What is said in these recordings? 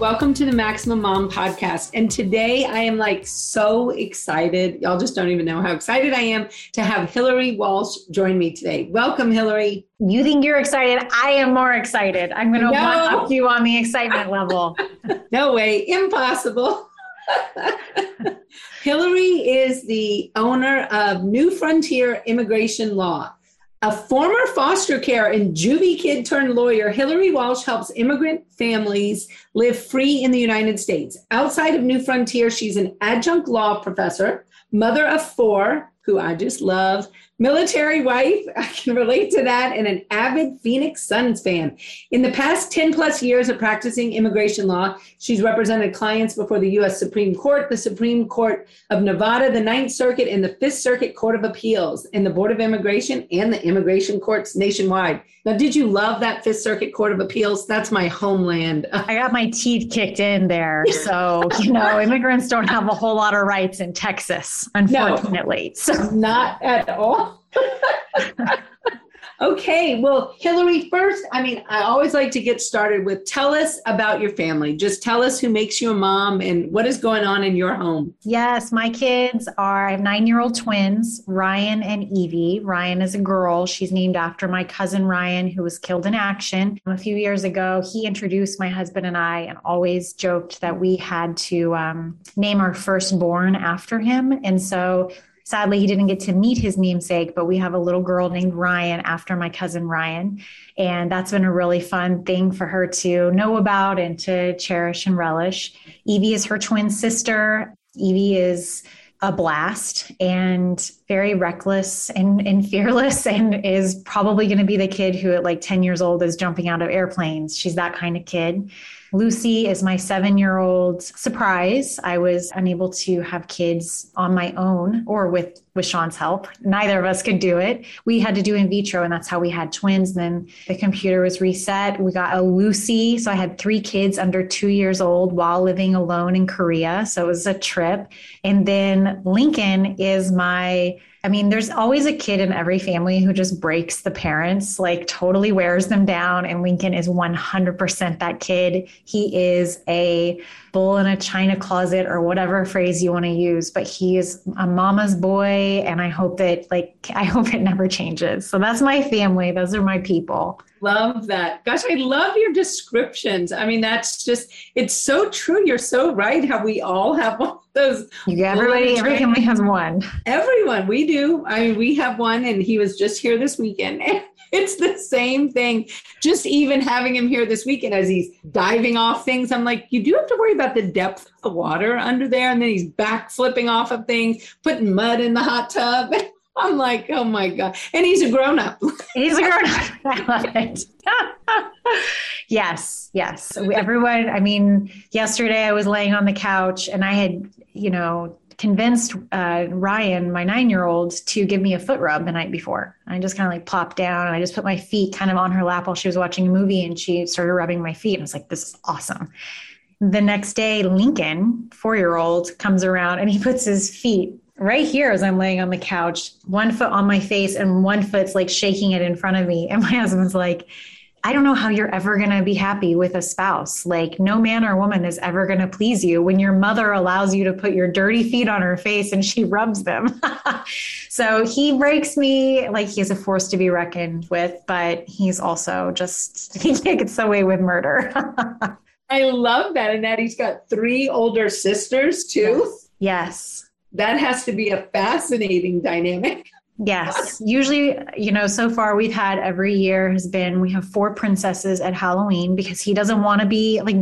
Welcome to the Maximum Mom podcast. And today I am like so excited. Y'all just don't even know how excited I am to have Hillary Walsh join me today. Welcome, Hillary. You think you're excited? I am more excited. I'm going to no. up you on the excitement level. no way. Impossible. Hillary is the owner of New Frontier Immigration Law. A former foster care and juvie kid turned lawyer, Hillary Walsh helps immigrant families live free in the United States. Outside of New Frontier, she's an adjunct law professor, mother of four, who I just love, military wife, I can relate to that, and an avid Phoenix Suns fan. In the past 10 plus years of practicing immigration law, she's represented clients before the U.S. Supreme Court, the Supreme Court of Nevada, the Ninth Circuit, and the Fifth Circuit Court of Appeals, and the Board of Immigration and the immigration courts nationwide. Now, did you love that Fifth Circuit Court of Appeals? That's my homeland. I got my teeth kicked in there. So, you know, immigrants don't have a whole lot of rights in Texas, unfortunately. No, so. Not at all. Okay, well, Hillary, first, I mean, I always like to get started with tell us about your family. Just tell us who makes you a mom and what is going on in your home. Yes, my kids are, I have nine year old twins, Ryan and Evie. Ryan is a girl. She's named after my cousin Ryan, who was killed in action a few years ago. He introduced my husband and I and always joked that we had to um, name our firstborn after him. And so, Sadly, he didn't get to meet his namesake, but we have a little girl named Ryan after my cousin Ryan. And that's been a really fun thing for her to know about and to cherish and relish. Evie is her twin sister. Evie is a blast and very reckless and, and fearless and is probably going to be the kid who at like 10 years old is jumping out of airplanes. She's that kind of kid. Lucy is my seven year old surprise. I was unable to have kids on my own or with, with Sean's help. Neither of us could do it. We had to do in vitro, and that's how we had twins. then the computer was reset. We got a Lucy. So I had three kids under two years old while living alone in Korea. So it was a trip. And then Lincoln is my I mean, there's always a kid in every family who just breaks the parents, like totally wears them down. And Lincoln is 100% that kid. He is a bull in a china closet or whatever phrase you want to use, but he is a mama's boy. And I hope that, like, I hope it never changes. So that's my family. Those are my people. Love that. Gosh, I love your descriptions. I mean, that's just, it's so true. You're so right how we all have those. You everybody, every family has one. Everyone, we do. I mean, we have one, and he was just here this weekend. it's the same thing. Just even having him here this weekend as he's diving off things, I'm like, you do have to worry about the depth of the water under there. And then he's back flipping off of things, putting mud in the hot tub. I'm like, oh my God. And he's a grown up. He's a grown up. I love it. yes, yes. Everyone, I mean, yesterday I was laying on the couch and I had, you know, convinced uh, Ryan, my nine year old, to give me a foot rub the night before. I just kind of like plopped down and I just put my feet kind of on her lap while she was watching a movie and she started rubbing my feet. And I was like, this is awesome. The next day, Lincoln, four year old, comes around and he puts his feet right here as I'm laying on the couch, one foot on my face and one foot's like shaking it in front of me. And my husband's like, I don't know how you're ever going to be happy with a spouse. Like, no man or woman is ever going to please you when your mother allows you to put your dirty feet on her face and she rubs them. so he breaks me like he's a force to be reckoned with, but he's also just, he gets away with murder. I love that. And that he's got three older sisters too. Yes. yes. That has to be a fascinating dynamic. Yes. Usually, you know, so far we've had every year has been we have four princesses at Halloween because he doesn't want to be like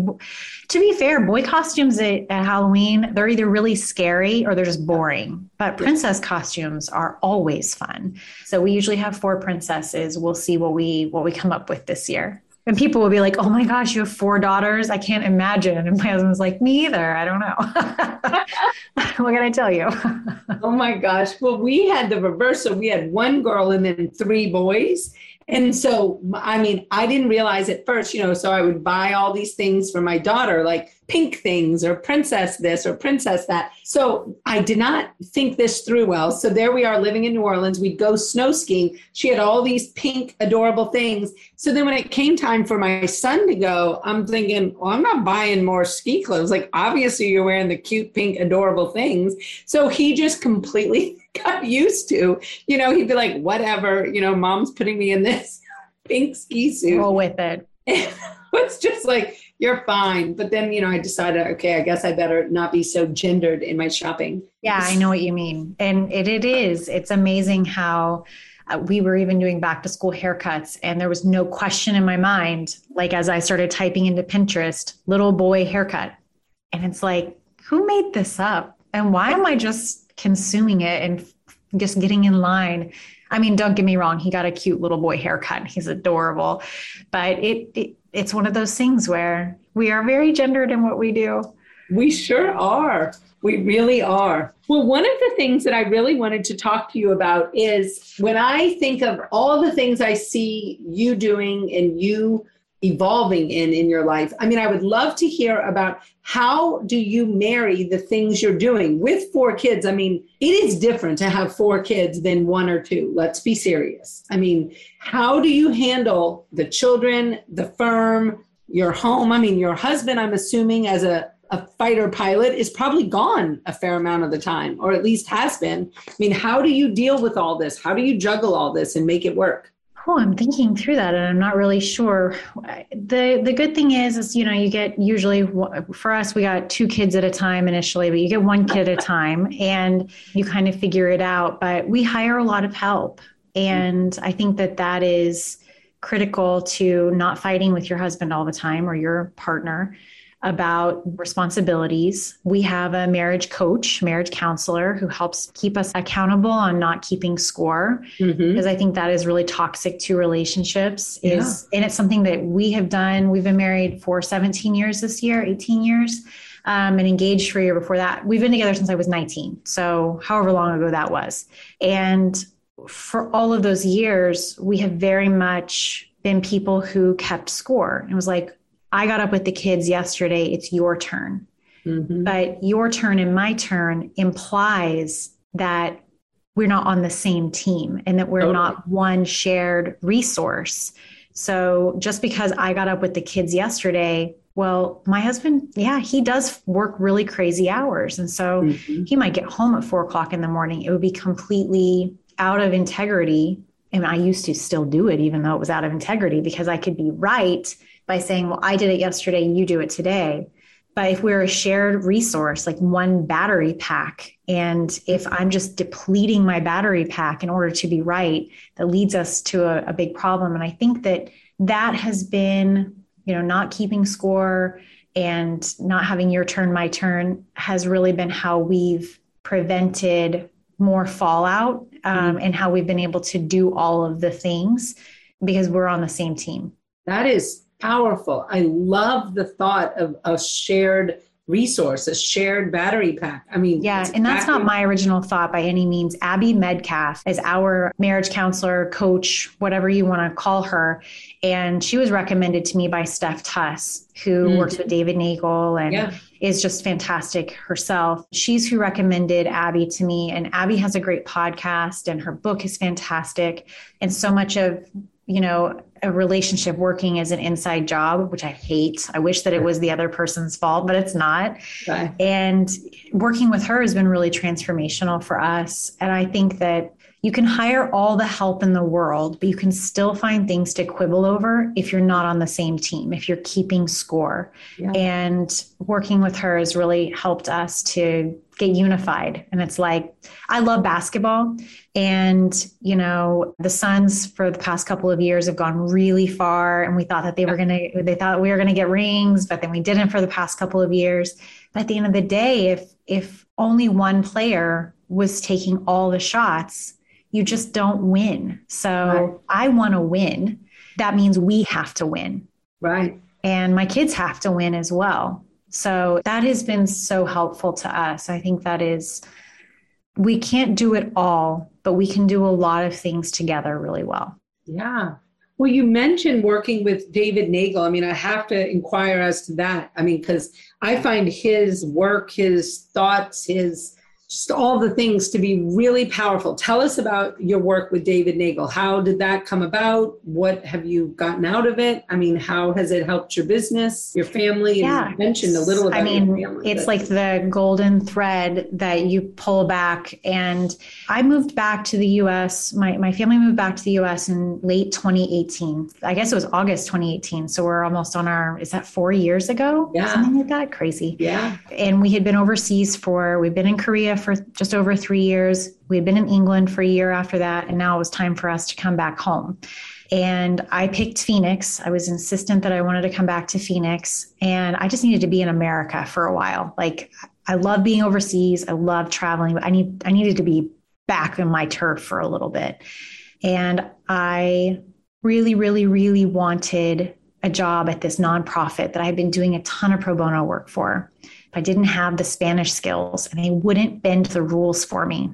to be fair, boy costumes at, at, Halloween, they're either really scary or they're just boring. But princess costumes are always fun. So we usually have four princesses. We'll see what we what we come up with this year. And people will be like, oh my gosh, you have four daughters. I can't imagine. And my husband's like, me either. I don't know. what can I tell you? oh my gosh. Well, we had the reverse. So we had one girl and then three boys. And so, I mean, I didn't realize at first, you know, so I would buy all these things for my daughter, like pink things or princess this or princess that. So I did not think this through well. So there we are living in New Orleans. We'd go snow skiing. She had all these pink, adorable things. So then when it came time for my son to go, I'm thinking, well, I'm not buying more ski clothes. Like, obviously, you're wearing the cute, pink, adorable things. So he just completely got used to, you know, he'd be like, whatever, you know, mom's putting me in this pink ski suit. Roll with it. it's just like, you're fine. But then, you know, I decided, okay, I guess I better not be so gendered in my shopping. Yeah, I know what you mean. And it, it is. It's amazing how uh, we were even doing back to school haircuts, and there was no question in my mind. Like, as I started typing into Pinterest, little boy haircut. And it's like, who made this up? And why am I just consuming it and just getting in line? I mean, don't get me wrong, he got a cute little boy haircut. He's adorable. But it, it it's one of those things where we are very gendered in what we do. We sure are. We really are. Well, one of the things that I really wanted to talk to you about is when I think of all the things I see you doing and you evolving in in your life. I mean, I would love to hear about how do you marry the things you're doing with four kids? I mean, it is different to have four kids than one or two. Let's be serious. I mean, how do you handle the children, the firm, your home? I mean, your husband, I'm assuming as a a fighter pilot is probably gone a fair amount of the time, or at least has been. I mean, how do you deal with all this? How do you juggle all this and make it work? Oh, I'm thinking through that, and I'm not really sure. the The good thing is, is you know, you get usually for us, we got two kids at a time initially, but you get one kid at a time, and you kind of figure it out. But we hire a lot of help, and I think that that is critical to not fighting with your husband all the time or your partner about responsibilities. We have a marriage coach, marriage counselor who helps keep us accountable on not keeping score mm-hmm. because I think that is really toxic to relationships is yeah. and it's something that we have done. We've been married for 17 years this year, 18 years. Um, and engaged for a year before that. We've been together since I was 19. So, however long ago that was. And for all of those years, we have very much been people who kept score. It was like, I got up with the kids yesterday, it's your turn. Mm-hmm. But your turn and my turn implies that we're not on the same team and that we're totally. not one shared resource. So just because I got up with the kids yesterday, well, my husband, yeah, he does work really crazy hours. And so mm-hmm. he might get home at four o'clock in the morning. It would be completely out of integrity. And I used to still do it, even though it was out of integrity, because I could be right by saying, well, I did it yesterday, you do it today. But if we're a shared resource, like one battery pack, and if I'm just depleting my battery pack in order to be right, that leads us to a, a big problem. And I think that that has been, you know, not keeping score and not having your turn, my turn has really been how we've prevented more fallout um, mm-hmm. and how we've been able to do all of the things because we're on the same team. That is powerful. I love the thought of a shared resource, a shared battery pack. I mean, yeah, and that's not my original thought by any means. Abby Medcalf is our marriage counselor, coach, whatever you want to call her. And she was recommended to me by Steph Tuss, who mm-hmm. works with David Neagle and yeah. is just fantastic herself. She's who recommended Abby to me. And Abby has a great podcast and her book is fantastic. And so much of you know, a relationship working as an inside job, which I hate. I wish that it was the other person's fault, but it's not. Okay. And working with her has been really transformational for us. And I think that you can hire all the help in the world, but you can still find things to quibble over if you're not on the same team, if you're keeping score. Yeah. And working with her has really helped us to get unified. And it's like, I love basketball. And, you know, the Suns for the past couple of years have gone really far. And we thought that they were going to, they thought we were going to get rings, but then we didn't for the past couple of years. But at the end of the day, if, if only one player was taking all the shots, you just don't win. So right. I want to win. That means we have to win. Right. And my kids have to win as well. So that has been so helpful to us. I think that is, we can't do it all, but we can do a lot of things together really well. Yeah. Well, you mentioned working with David Neagle. I mean, I have to inquire as to that. I mean, because I find his work, his thoughts, his just all the things to be really powerful. Tell us about your work with David Neagle. How did that come about? What have you gotten out of it? I mean, how has it helped your business, your family? Yeah. You mentioned a little about I mean, family, it's but- like the golden thread that you pull back. And I moved back to the US. My, my family moved back to the US in late 2018. I guess it was August 2018. So we're almost on our, is that four years ago? Yeah. Something like that. Crazy yeah. and we had been overseas for we've been in korea for just over three years. We had been in england for a year after that and now it was time for us to come back home. And i picked phoenix. I was insistent that i wanted to come back to phoenix and i just needed to be in america for a while. Like i love being overseas. I love traveling but i need i needed to be back in my turf for a little bit. And i really really really wanted a job at this nonprofit that i've been doing a ton of pro bono work for I didn't have the Spanish skills and they wouldn't bend the rules for me.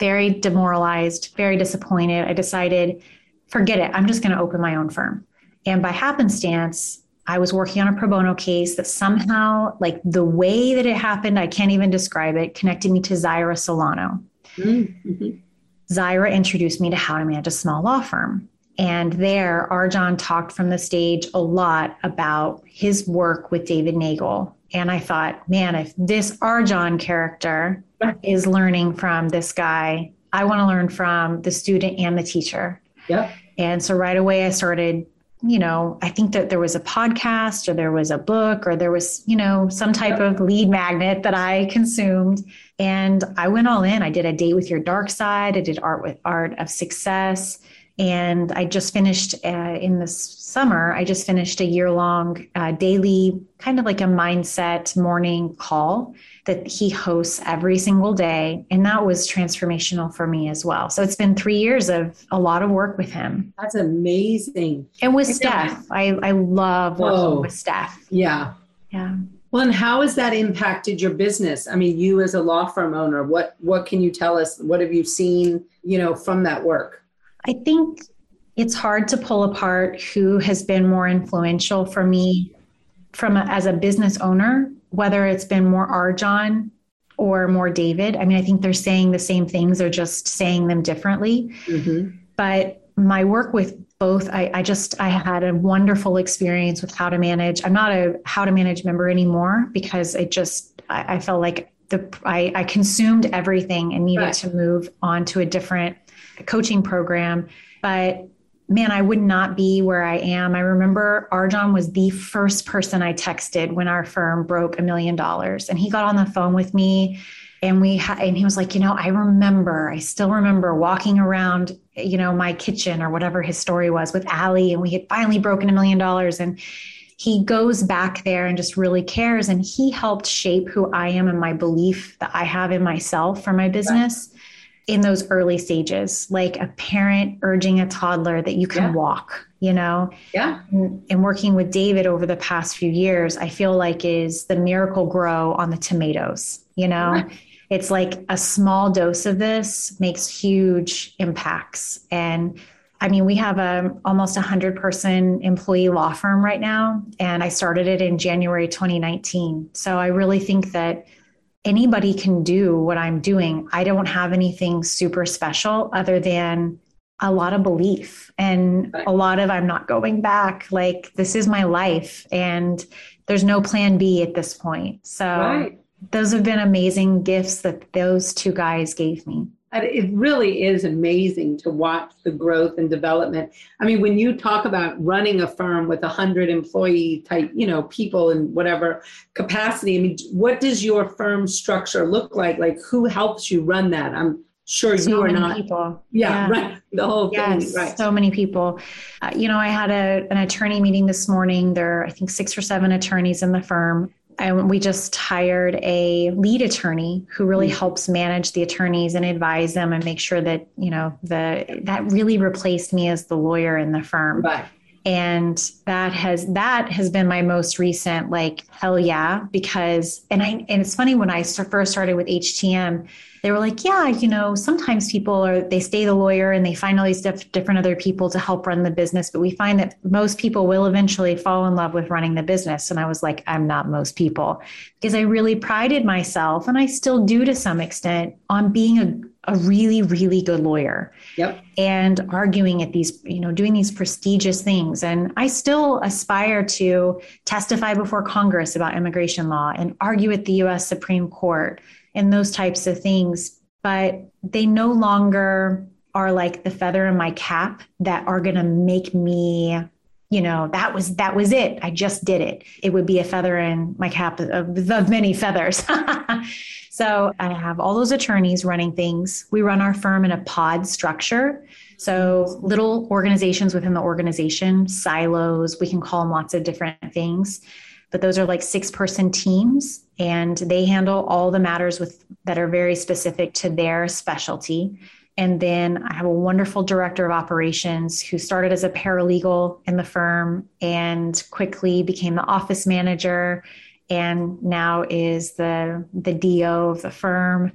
Very demoralized, very disappointed. I decided, forget it, I'm just going to open my own firm. And by happenstance, I was working on a pro bono case that somehow, like the way that it happened, I can't even describe it, connected me to Zaira Solano. Mhm. Zaira introduced me to how to manage a small law firm. And there, Arjan talked from the stage a lot about his work with David Neagle. And I thought, man, if this Arjan character is learning from this guy, I want to learn from the student and the teacher. Yep. And so right away, I started, you know, I think that there was a podcast or there was a book or there was, you know, some type of lead magnet that I consumed. And I went all in. I did a date with your dark side, I did art with art of success. And I just finished uh, in this summer, I just finished a year long uh, daily, kind of like a mindset morning call that he hosts every single day. And that was transformational for me as well. So it's been three years of a lot of work with him. That's amazing. And with. Steph, I, I love working Oh. with Steph. Yeah. Yeah. Well, and how has that impacted your business? I mean, you as a law firm owner, what what can you tell us? What have you seen, you know, from that work? I think it's hard to pull apart who has been more influential for me from a, as a business owner, whether it's been more Arjun or more David. I mean, I think they're saying the same things, they're just saying them differently. Mm-hmm. But my work with both, I, I just I had a wonderful experience with how to manage. I'm not a how to manage member anymore because it just I, I felt like the I, I consumed everything and needed Right. to move on to a different coaching program. But man, I would not be where I am. I remember Arjan was the first person I texted when our firm broke a million dollars. And he got on the phone with me and we ha- and he was like, you know, I remember, I still remember walking around, you know, my kitchen or whatever his story was with Ali, and we had finally broken a million dollars. And he goes back there and just really cares. And he helped shape who I am and my belief that I have in myself for my business in those early stages, like a parent urging a toddler that you can Yeah. walk, you know? Yeah. And, and working with David over the past few years, I feel like is the Miracle-Gro on the tomatoes, you know? Right. It's like a small dose of this makes huge impacts. And I mean, we have a almost a hundred person employee law firm right now, and I started it in January 2019. So I really think that anybody can do what I'm doing. I don't have anything super special other than a lot of belief and a lot of I'm not going back. Like this is my life, and there's no plan B at this point. So Right. those have been amazing gifts that those two guys gave me. It really is amazing to watch the growth and development. I mean, when you talk about running a firm with a hundred employee type, you know, people in whatever capacity, I mean, what does your firm structure look like? Like, who helps you run that? I'm sure you are many not. people. Yeah, right. The whole thing, right? so many people. Uh, you know, I had a, an attorney meeting this morning. There are, I think, six or seven attorneys in the firm. And we just hired a lead attorney who really Mm. helps manage the attorneys and advise them and make sure that, you know, the that really replaced me as the lawyer in the firm. Right. And that has that has been my most recent like hell yeah because and i and it's funny when i first started with htm they were like yeah you know sometimes people are they stay the lawyer and they find all these diff- different other people to help run the business but we find that most people will eventually fall in love with running the business. And i was like i'm not most people. Because i really prided myself and i still do to some extent on being a a really really good lawyer yep. and arguing at these you know doing these prestigious things and i still aspire to testify before congress about immigration law and argue at the us supreme court and those types of things but they no longer are like the feather in my cap that are going to make me you know that was that was it i just did it it would be a feather in my cap of, of many feathers So I have all those attorneys running things. We run our firm in a pod structure. So little organizations within the organization, silos, we can call them lots of different things. But those are like six person teams and they handle all the matters with that are very specific to their specialty. And then I have a wonderful director of operations who started as a paralegal in the firm and quickly became the office manager and now is the the do of the firm.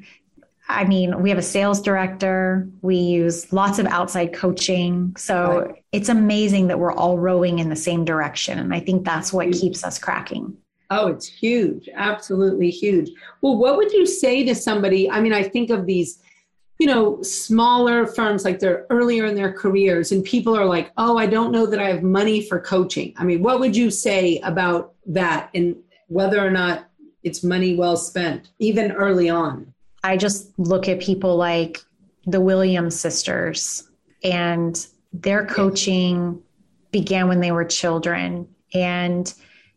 I mean we have a sales director. We use lots of outside coaching. So right. it's amazing that we're all rowing in the same direction. And i think that's what keeps us cracking. Oh it's huge. Absolutely huge. Well what would you say to somebody? I mean i think of these you know smaller firms like they're earlier in their careers and people are like oh i don't know that i have money for coaching i mean what would you say about that and whether or not it's money well spent, even early on. I just look at people like the Williams sisters, and their coaching began when they were children. And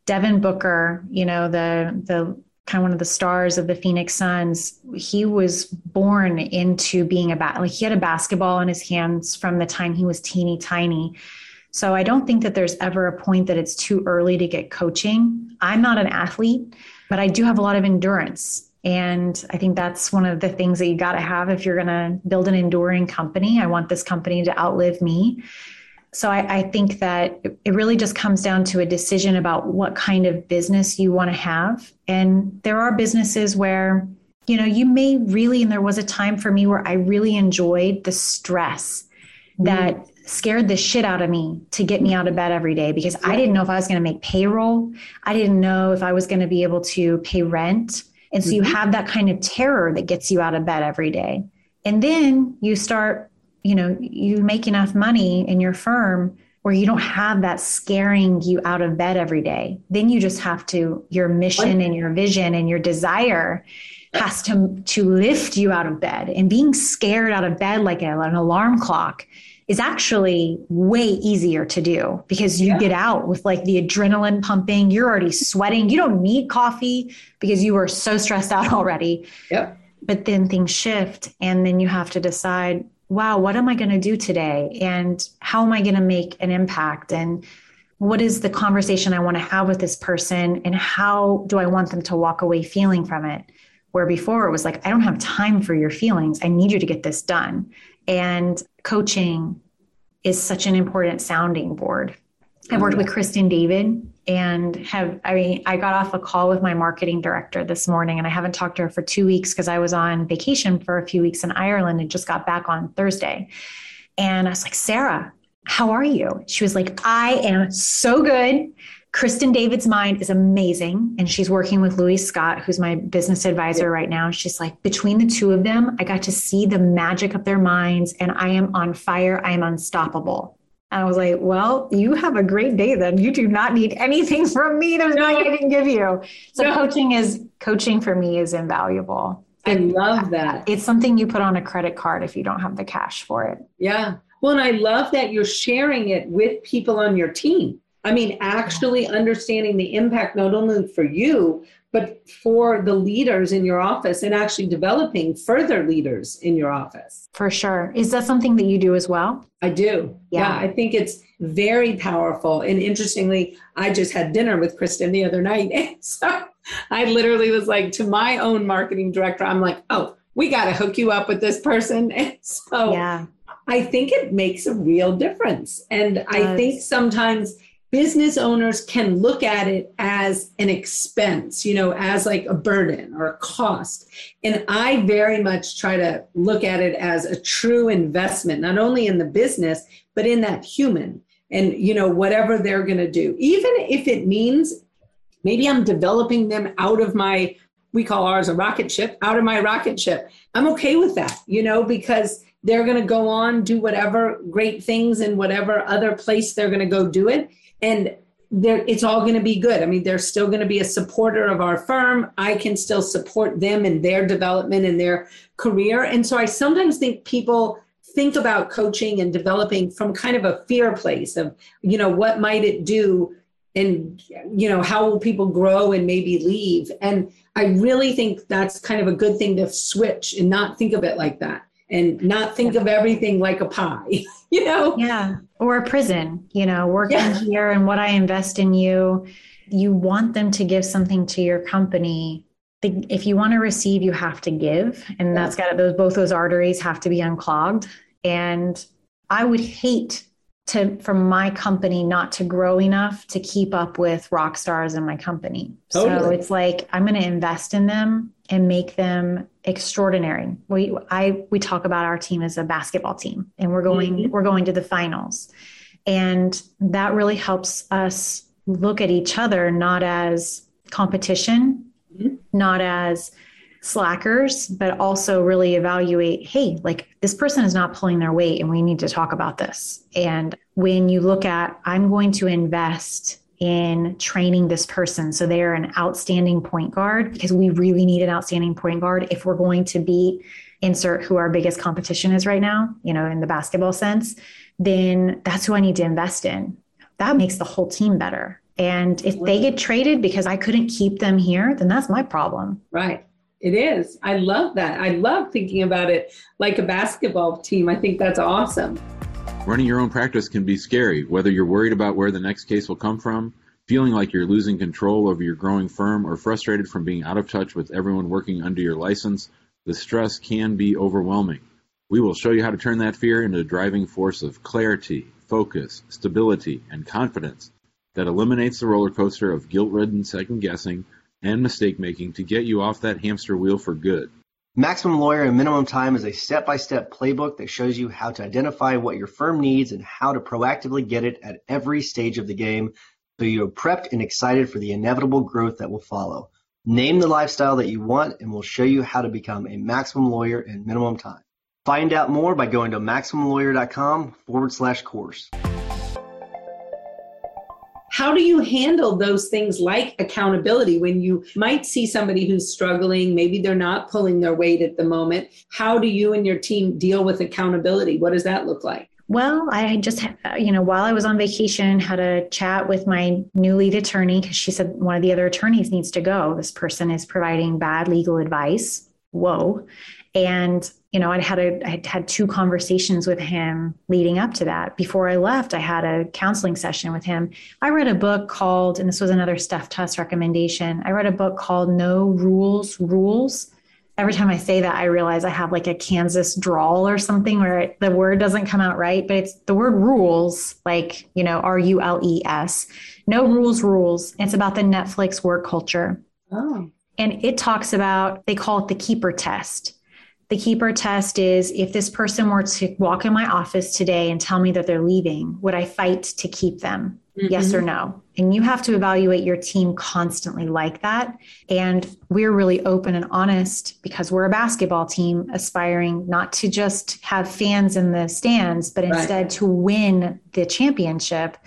Devin Booker, you know, the the kind of one of the stars of the Phoenix Suns, he was born into being a bat. Like he had a basketball in his hands from the time he was teeny tiny. So I don't think that there's ever a point that it's too early to get coaching. I'm not an athlete, but I do have a lot of endurance. And I think that's one of the things that you got to have if you're going to build an enduring company. I want this company to outlive me. So I, I, think that it really just comes down to a decision about what kind of business you want to have. And there are businesses where, you know, you may really, and there was a time for me where I really enjoyed the stress that mm scared the shit out of me to get me out of bed every day because I didn't know if I was going to make payroll. I didn't know if I was going to be able to pay rent. And so mm-hmm. you have that kind of terror that gets you out of bed every day. And then you start, you know, you make enough money in your firm where you don't have that scaring you out of bed every day. Then you just have to, your mission and your vision and your desire has to to lift you out of bed and being scared out of bed like an alarm clock is actually way easier to do because you yeah. get out with like the adrenaline pumping. You're already sweating. You don't need coffee because you are so stressed out already. Yep. But then things shift, and then you have to decide, wow, what am I going to do today? And how am I going to make an impact? And what is the conversation I want to have with this person? And how do I want them to walk away feeling from it? Where before it was like, I don't have time for your feelings. I need you to get this done. And coaching is such an important sounding board. I've worked with mm. Kristen David and have I mean I got off a call with my marketing director this morning and I haven't talked to her for 2 weeks because I was on vacation for a few weeks in Ireland and just got back on Thursday. And I was like, "Sarah, how are you?" She was like, "I am so good. Kristen David's mind is amazing. And she's working with Louis Scott, who's my business advisor right now. She's like, between the two of them, I got to see the magic of their minds and I am on fire. I am unstoppable. And I was like, well, you have a great day then. You do not need anything from me. There's no. nothing I didn't give you. So no. coaching is coaching for me is invaluable. I love that. It's something you put on a credit card if you don't have the cash for it. Yeah. Well, and I love that you're sharing it with people on your team I mean, actually understanding the impact not only for you, but for the leaders in your office and actually developing further leaders in your office. For sure. Is that something that you do as well? I do. Yeah. yeah. I think it's very powerful. And interestingly, I just had dinner with Kristen the other night. And so I literally was like, to my own marketing director, I'm like, oh, we got to hook you up with this person. And so yeah I think it makes a real difference. And I think sometimes business owners can look at it as an expense, you know, as like a burden or a cost. And I very much try to look at it as a true investment, not only in the business, but in that human and, you know, whatever they're going to do. Even if it means maybe I'm developing them out of my, we call ours a rocket ship, out of my rocket ship. I'm okay with that, you know, because they're going to go on, do whatever great things in whatever other place they're going to go do it and it's all going to be good. I mean, they're still going to be a supporter of our firm. I can still support them in their development and their career. And so I sometimes think people think about coaching and developing from kind of a fear place of, you know, what might it do and you know how will people grow and maybe leave and i really think that's kind of a good thing to switch and not think of it like that and not think of everything like a pie, you know? Yeah. Or a prison, you know, working yeah. here and what I invest in you. You want them to give something to your company. If you want to receive, you have to give. And that's got those both those arteries have to be unclogged. And I would hate to from my company not to grow enough to keep up with rock stars in my company. Totally. So it's like I'm going to invest in them and make them extraordinary. We I we talk about our team as a basketball team and we're going mm-hmm. we're going to the finals. And that really helps us look at each other not as competition, mm-hmm. not as slackers, but also really evaluate hey, like this person is not pulling their weight and we need to talk about this. And when you look at, I'm going to invest in training this person so they're an outstanding point guard because we really need an outstanding point guard if we're going to be insert who our biggest competition is right now, you know, in the basketball sense, then that's who I need to invest in. That makes the whole team better. And if they get traded because I couldn't keep them here, then that's my problem. Right. It is. I love that. I love thinking about it like a basketball team. I think that's awesome. Running your own practice can be scary, whether you're worried about where the next case will come from, feeling like you're losing control over your growing firm, or frustrated from being out of touch with everyone working under your license. The stress can be overwhelming. We will show you how to turn that fear into a driving force of clarity, focus, stability, and confidence that eliminates the roller coaster of guilt ridden second guessing and mistake making to get you off that hamster wheel for good. Maximum Lawyer and Minimum Time is a step by step playbook that shows you how to identify what your firm needs and how to proactively get it at every stage of the game so you're prepped and excited for the inevitable growth that will follow. Name the lifestyle that you want and we'll show you how to become a maximum lawyer in minimum time. Find out more by going to maximumlawyer.com forward slash course how do you handle those things like accountability when you might see somebody who's struggling maybe they're not pulling their weight at the moment how do you and your team deal with accountability what does that look like well, I just, you know, while I was on vacation, had a chat with my new lead attorney because she said one of the other attorneys needs to go. This person is providing bad legal advice. Whoa. And you know, I'd had a, I'd had two conversations with him leading up to that. Before I left, I had a counseling session with him. I read a book called, and this was another Steph Tuss recommendation. I read a book called No Rules Rules. Every time I say that, I realize I have like a Kansas drawl or something where it, the word doesn't come out right, but it's the word rules, like, you know, R U L E S. No rules, rules. It's about the Netflix work culture. Oh. And it talks about, they call it the keeper test the keeper test is if this person were to walk in my office today and tell me that they're leaving, would I fight to keep them? Mm-hmm. Yes or no? And you have to evaluate your team constantly like that. And we're really open and honest because we're a basketball team aspiring not to just have fans in the stands, but instead right. to win the championship.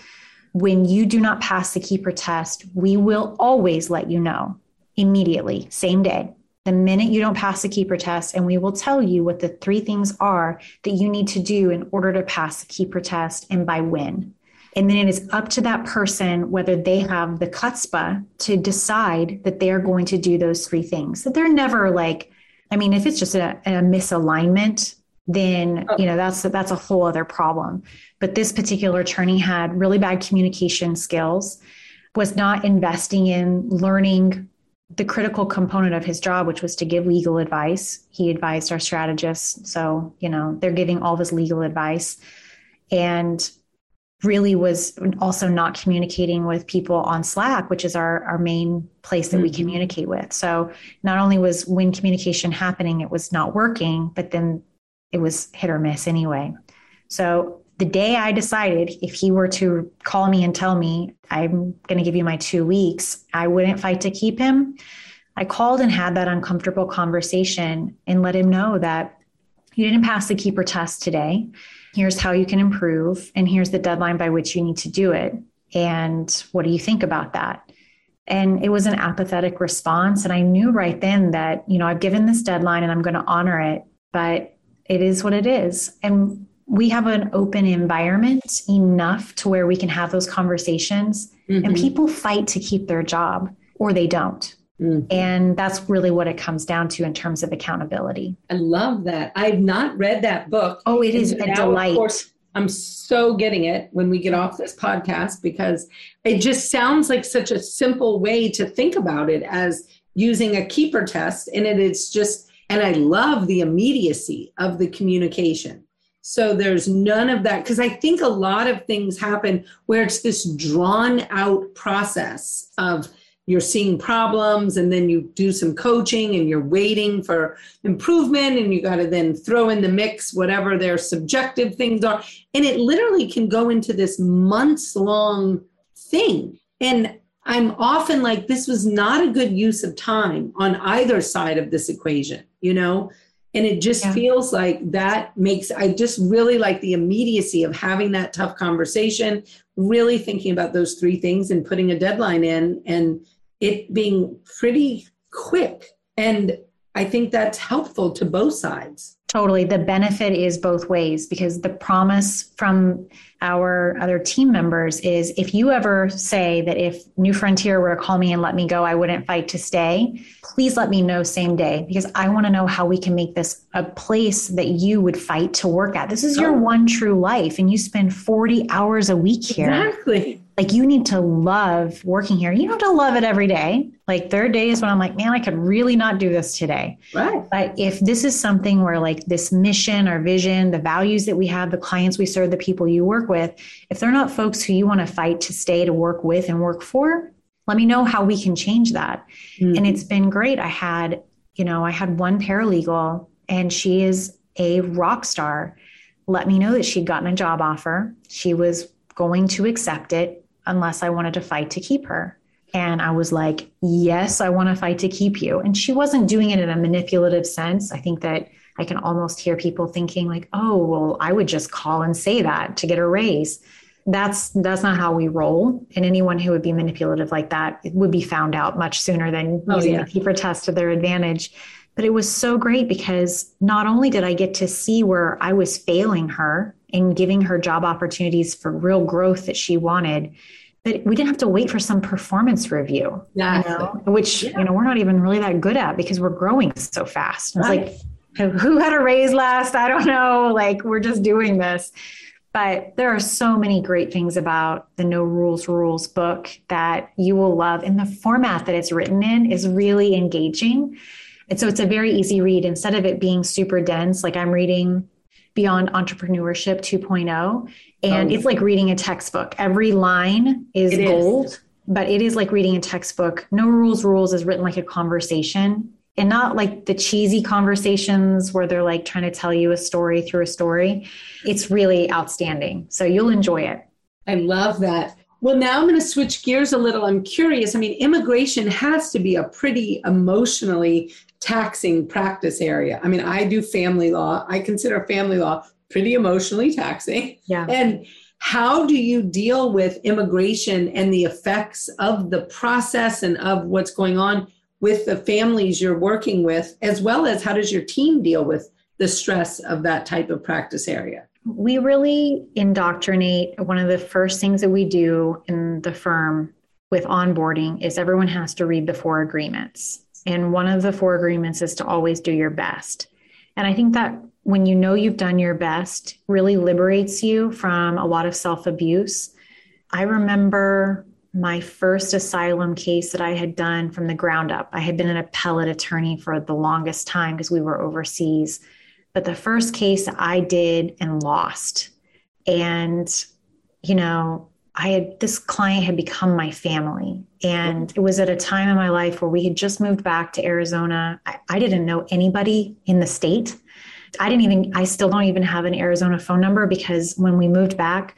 When you do not pass the keeper test, we will always let you know immediately, same day the minute you don't pass the keeper test, and we will tell you what the three things are that you need to do in order to pass the keeper test and by when. And then it is up to that person whether they have the chutzpah to decide that they are going to do those three things. That they're never like, I mean, if it's just a, a misalignment, then oh. you know that's that's a whole other problem. But this particular attorney had really bad communication skills, was not investing in learning the critical component of his job, which was to give legal advice. He advised our strategists. So, you know, they're giving all this legal advice and really was also not communicating with people on Slack, which is our, our main place that mm-hmm. we communicate with. So not only was when communication happening, it was not working, but then it was hit or miss anyway. So the day I decided if he were to call me and tell me, I'm going to give you my two weeks, I wouldn't fight to keep him. I called and had that uncomfortable conversation and let him know that you didn't pass the keeper test today. Here's how you can improve, and here's the deadline by which you need to do it. And what do you think about that? And it was an apathetic response. And I knew right then that, you know, I've given this deadline and I'm going to honor it, but it is what it is. And we have an open environment enough to where we can have those conversations mm-hmm. and people fight to keep their job or they don't. Mm-hmm. And that's really what it comes down to in terms of accountability. I love that. I've not read that book. Oh, it is a delight. Of course, I'm so getting it when we get off this podcast because it just sounds like such a simple way to think about it as using a keeper test. And it is just, and I love the immediacy of the communication so there's none of that because I think a lot of things happen where it's this drawn out process of you're seeing problems and then you do some coaching and you're waiting for improvement and you got to then throw in the mix whatever their subjective things are. And it literally can go into this months long thing. And i'm often like this was not a good use of time on either side of this equation you know and it just yeah. feels like that makes, I just really like the immediacy of having that tough conversation, really thinking about those three things and putting a deadline in and it being pretty quick. And I think that's helpful to both sides. Totally. The benefit is both ways because the promise from our other team members is if you ever say that if New Frontier were to call me and let me go, I wouldn't fight to stay, please let me know same day because I want to know how we can make this a place that you would fight to work at. This is your oh. one true life and you spend 40 hours a week here. Exactly. Like you need to love working here. You don't have to love it every day. Like there are days when I'm like, man, I could really not do this today. Right. But if this is something where like this mission or vision, the values that we have, the clients we serve, the people you work with, if they're not folks who you want to fight to stay to work with and work for, let me know how we can change that. Mm-hmm. And it's been great. I had, you know, I had one paralegal and she is a rock star. Let me know that she'd gotten a job offer. She was going to accept it unless I wanted to fight to keep her. And I was like, yes, I want to fight to keep you. And she wasn't doing it in a manipulative sense. I think that I can almost hear people thinking like, oh, well, I would just call and say that to get a raise. That's that's not how we roll. And anyone who would be manipulative like that would be found out much sooner than oh, using yeah. the keeper test to their advantage. But it was so great because not only did I get to see where I was failing her and giving her job opportunities for real growth that she wanted, but we didn't have to wait for some performance review, yeah. you know, which yeah. you know we're not even really that good at because we're growing so fast. It's right. like who had a raise last? I don't know. Like we're just doing this. But there are so many great things about the No Rules Rules book that you will love. And the format that it's written in is really engaging. And so it's a very easy read. Instead of it being super dense, like I'm reading Beyond Entrepreneurship 2.0, and oh. it's like reading a textbook. Every line is it gold, is. but it is like reading a textbook. No rules, rules is written like a conversation and not like the cheesy conversations where they're like trying to tell you a story through a story. It's really outstanding. So you'll enjoy it. I love that. Well, now I'm going to switch gears a little. I'm curious. I mean, immigration has to be a pretty emotionally taxing practice area. I mean, I do family law. I consider family law pretty emotionally taxing. Yeah. And how do you deal with immigration and the effects of the process and of what's going on with the families you're working with, as well as how does your team deal with the stress of that type of practice area? We really indoctrinate. One of the first things that we do in the firm with onboarding is everyone has to read the four agreements. And one of the four agreements is to always do your best. And I think that when you know you've done your best, really liberates you from a lot of self abuse. I remember my first asylum case that I had done from the ground up. I had been an appellate attorney for the longest time because we were overseas. But the first case I did and lost. And, you know, I had this client had become my family. And it was at a time in my life where we had just moved back to Arizona. I, I, didn't know anybody in the state. I didn't even, I still don't even have an Arizona phone number because when we moved back,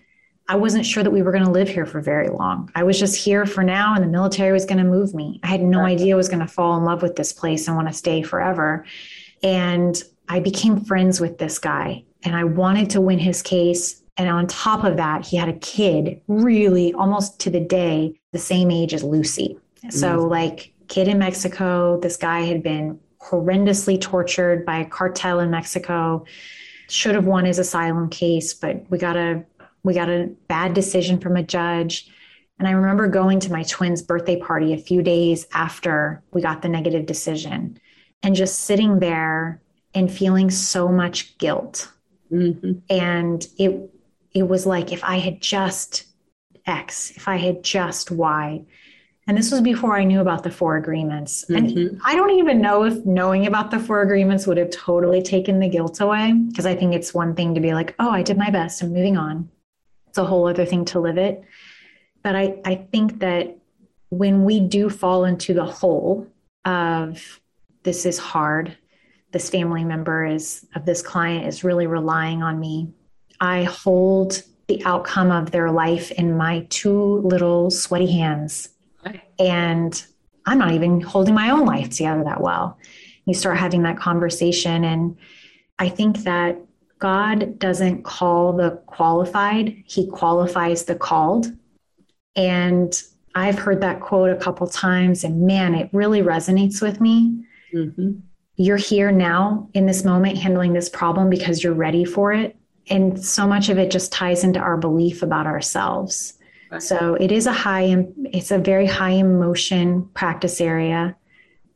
I wasn't sure that we were going to live here for very long. I was just here for now, and the military was going to move me. I had no idea I was going to fall in love with this place and want to stay forever. And I became friends with this guy, and I wanted to win his case. And on top of that, he had a kid, really almost to the day, the same age as Lucy. So, mm-hmm. like, kid in Mexico, this guy had been horrendously tortured by a cartel in Mexico. Should have won his asylum case, but we got a we got a bad decision from a judge. And I remember going to my twins' birthday party a few days after we got the negative decision and just sitting there and feeling so much guilt. Mm-hmm. And it it was like if I had just X, if I had just Y. And this was before I knew about the four agreements. Mm-hmm. And I don't even know if knowing about the four agreements would have totally taken the guilt away. Because I think it's one thing to be like, oh, I did my best, I'm moving on it's a whole other thing to live it. But I, I think that when we do fall into the hole of this is hard, this family member is of this client is really relying on me, I hold the outcome of their life in my two little sweaty hands. And I'm not even holding my own life together that well. You start having that conversation. And I think that God doesn't call the qualified, He qualifies the called. And I've heard that quote a couple times, and man, it really resonates with me. Mm-hmm. You're here now in this moment handling this problem because you're ready for it. And so much of it just ties into our belief about ourselves. Right. So it is a high, it's a very high emotion practice area.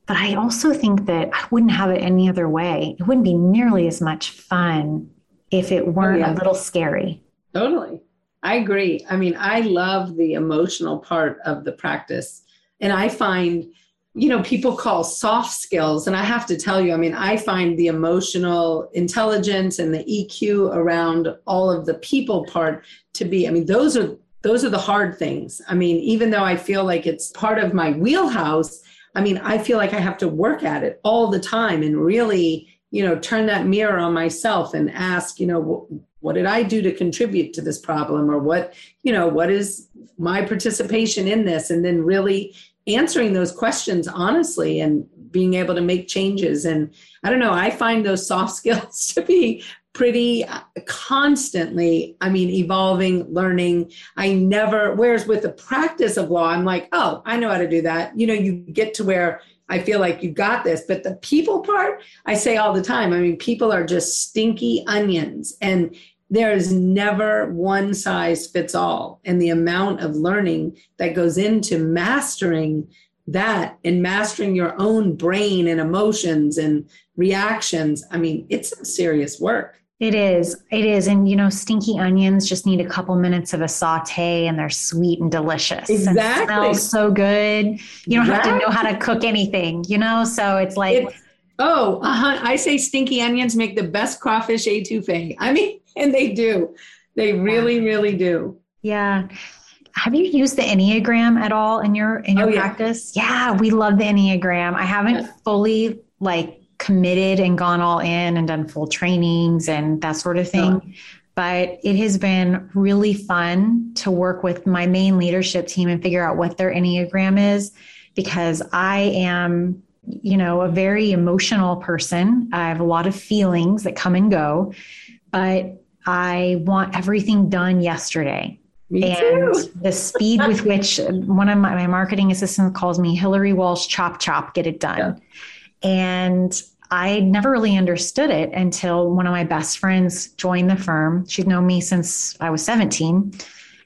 But I also think that I wouldn't have it any other way. It wouldn't be nearly as much fun if it oh, weren't oh, yeah. a little scary. Totally. I agree. I mean, I love the emotional part of the practice. And I find, you know, people call soft skills. And I have to tell you, I mean, I find the emotional intelligence and the EQ around all of the people part to be, I mean, those are those are the hard things. I mean, even though I feel like it's part of my wheelhouse, I mean, I feel like I have to work at it all the time and really you know turn that mirror on myself and ask you know what, did i do to contribute to this problem? Or what you know what is my participation in this? And then really answering those questions honestly and being able to make changes. And i don't know i find those soft skills to be pretty uh, constantly i mean evolving learning. I never whereas with the practice of law i'm like oh i know how to do that. You know you get to where I feel like you got this. But the people part, I say all the time. I mean, people are just stinky onions, and there is never one size fits all. And the amount of learning that goes into mastering that and mastering your own brain and emotions and reactions, I mean, it's some serious work. It is. It is. And, you know, stinky onions just need a couple minutes of a saute and they're sweet and delicious. Exactly. And smells so good. You don't have to know how to cook anything, you know? So it's like. It's, oh, uh-huh. I say stinky onions make the best crawfish etouffee. I mean, and they do. They really, yeah. really do. Yeah. Have you used the Enneagram at all in your in your oh, practice? Yeah. yeah, we love the Enneagram. I haven't yeah. fully like committed and gone all in and done full trainings and that sort of thing. But it has been really fun to work with my main leadership team and figure out what their Enneagram is because I am, you know, a very emotional person. I have a lot of feelings that come and go, but I want everything done yesterday. Me and too. the speed with which one of my, my, marketing assistants calls me Hillary Walsh chop chop, get it done. Yeah. And I never really understood it until one of my best friends joined the firm. She'd known me since I was 17.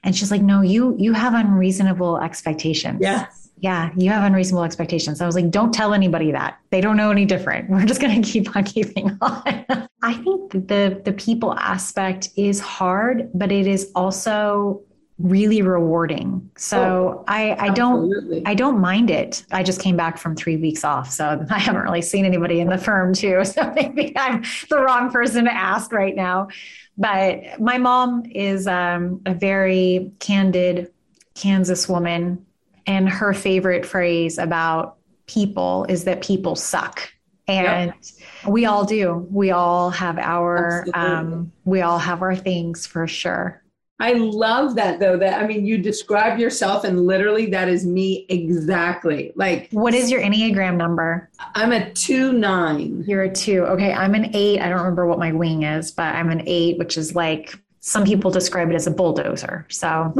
And she's like, no, you you have unreasonable expectations. Yeah. Yeah, you have unreasonable expectations. I was like, don't tell anybody that. They don't know any different. We're just gonna keep on keeping on. I think the the people aspect is hard, but it is also really rewarding. So oh, I, I don't I don't mind it. I just came back from three weeks off, so I haven't really seen anybody in the firm too. So maybe I'm the wrong person to ask right now. But my mom is um, a very candid Kansas woman, and her favorite phrase about people is that people suck. And yep. we all do. We all have our um, we all have our things for sure. I love that though. That I mean, you describe yourself, and literally that is me exactly. Like, what is your Enneagram number? I'm a two nine. You're a two. Okay, I'm an eight. I don't remember what my wing is, but I'm an eight, which is like some people describe it as a bulldozer. So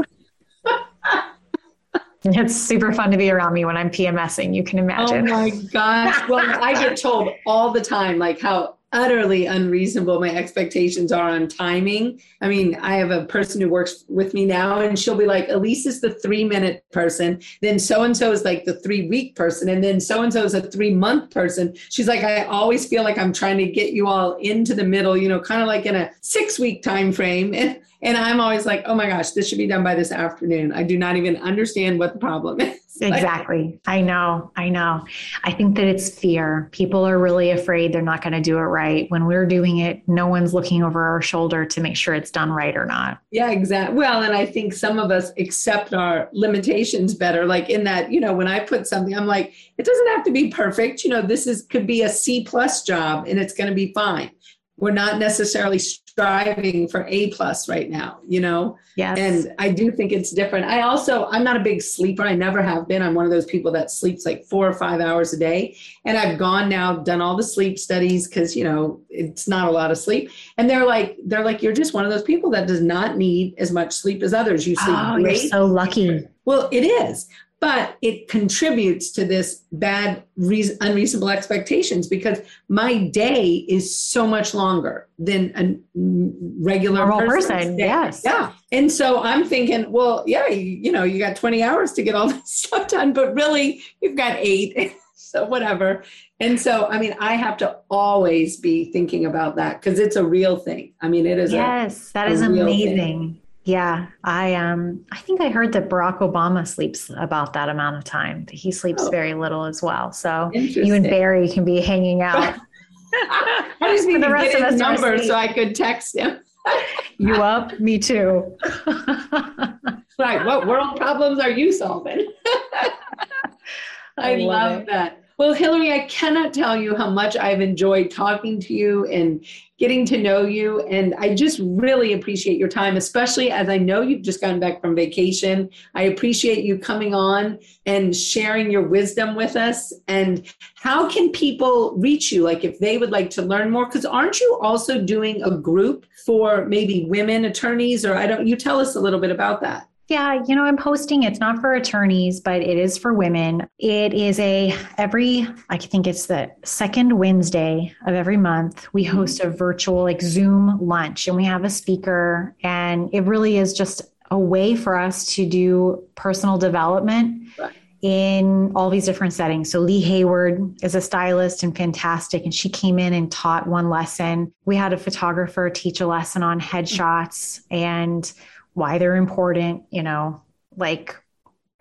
it's super fun to be around me when I'm PMSing. You can imagine. Oh my gosh! Well, I get told all the time, like how utterly unreasonable my expectations are on timing. I mean, I have a person who works with me now, and she'll be like, Elise is the three minute person, then so and so is like the three week person, and then so and so is a three month person. She's like, I always feel like I'm trying to get you all into the middle, you know, kind of like in a six week time frame. And and I'm always like, oh my gosh, this should be done by this afternoon. I do not even understand what the problem is. Exactly. I know. I know. I think that it's fear. People are really afraid they're not going to do it right. When we're doing it, no one's looking over our shoulder to make sure it's done right or not. Yeah, exactly. Well, and I think some of us accept our limitations better. Like in that, you know, when I put something, I'm like, it doesn't have to be perfect. You know, this is could be a C plus job and it's going to be fine we're not necessarily striving for a plus right now you know? Yeah and i do think it's different. I also i'm not a big sleeper. I never have been. I'm one of those people that sleeps like four or five hours a day. And i've gone now done all the sleep studies because you know it's not a lot of sleep. And they're like they're like you're just one of those people that does not need as much sleep as others. You sleep oh, great. you're so lucky. Well it is but it contributes to this bad unreasonable expectations because my day is so much longer than a regular person yes. Yeah. And so i'm thinking well yeah you, you know you got 20 hours to get all this stuff done but really you've got eight so whatever. And so i mean i have to always be thinking about that because it's a real thing. I mean it is yes a, that is amazing thing. Yeah, I um I think I heard that Barack Obama sleeps about that amount of time. He sleeps oh. very little as well. So you and Barry can be hanging out. I just need to get his number so I could text him. you up? Me too. right. What world problems are you solving? I, I love, love that. Well, Hillary, I cannot tell you how much I've enjoyed talking to you and getting to know you. And I just really appreciate your time, especially as I know you've just gotten back from vacation. I appreciate you coming on and sharing your wisdom with us. And how can people reach you? Like if they would like to learn more, because aren't you also doing a group for maybe women attorneys? Or I don't, you tell us a little bit about that. Yeah, you know, I'm posting. It's not for attorneys, but it is for women. It is a every I think it's the second Wednesday of every month. We mm-hmm. host a virtual like Zoom lunch and we have a speaker and it really is just a way for us to do personal development. Right in all these different settings. So Lee Hayward is a stylist and fantastic, and she came in and taught one lesson. We had a photographer teach a lesson on headshots, and why they're important, you know, like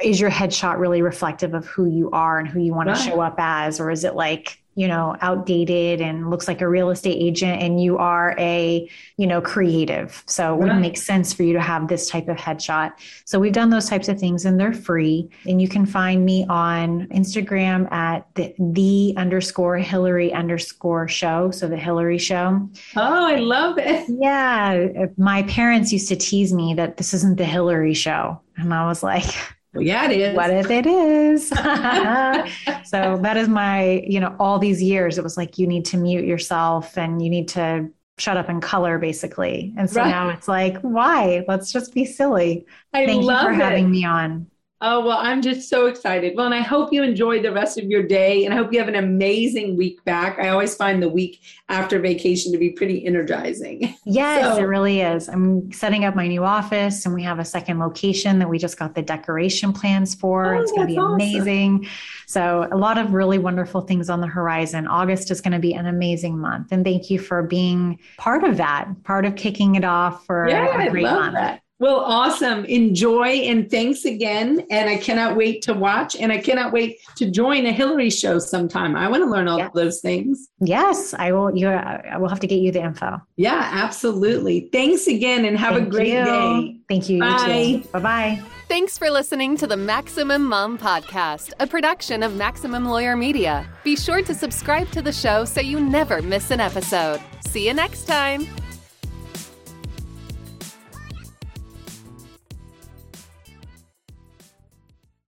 is your headshot really reflective of who you are and who you want right. to show up as or is it like you know outdated and looks like a real estate agent and you are a you know creative. So it wouldn't make sense for you to have this type of headshot. So we've done those types of things and they're free. And you can find me on instagram at the, the underscore hillary underscore show. So the hillary show. Oh i love it. Yeah. My parents used to tease me that this isn't the hillary show. And i was like well, yeah, it is. What if it is? so that is my, you know, all these years, it was like you need to mute yourself and you need to shut up and color basically. And so right. now it's like, why? Let's just be silly. I Thank you for it. having me on. Oh, well, I'm just so excited. Well, and I hope you enjoy the rest of your day and I hope you have an amazing week back. I always find the week after vacation to be pretty energizing. Yes, so. it really is. I'm setting up my new office and we have a second location that we just got the decoration plans for. Oh, it's going to be amazing. Awesome. So, a lot of really wonderful things on the horizon. August is going to be an amazing month. And thank you for being part of that, part of kicking it off for yeah, a great month. That. Well, awesome. Enjoy and thanks again. And I cannot wait to watch and I cannot wait to join a Hillary show sometime. I want to learn all Yeah. those things. Yes, I will. You, I will have to get you the info. Yeah, absolutely. Thanks again and have a great you. day. Thank you. Bye. Bye bye. Thanks for listening to the Maximum Mom Podcast, a production of Maximum Lawyer Media. Be sure to subscribe to the show so you never miss an episode. See you next time.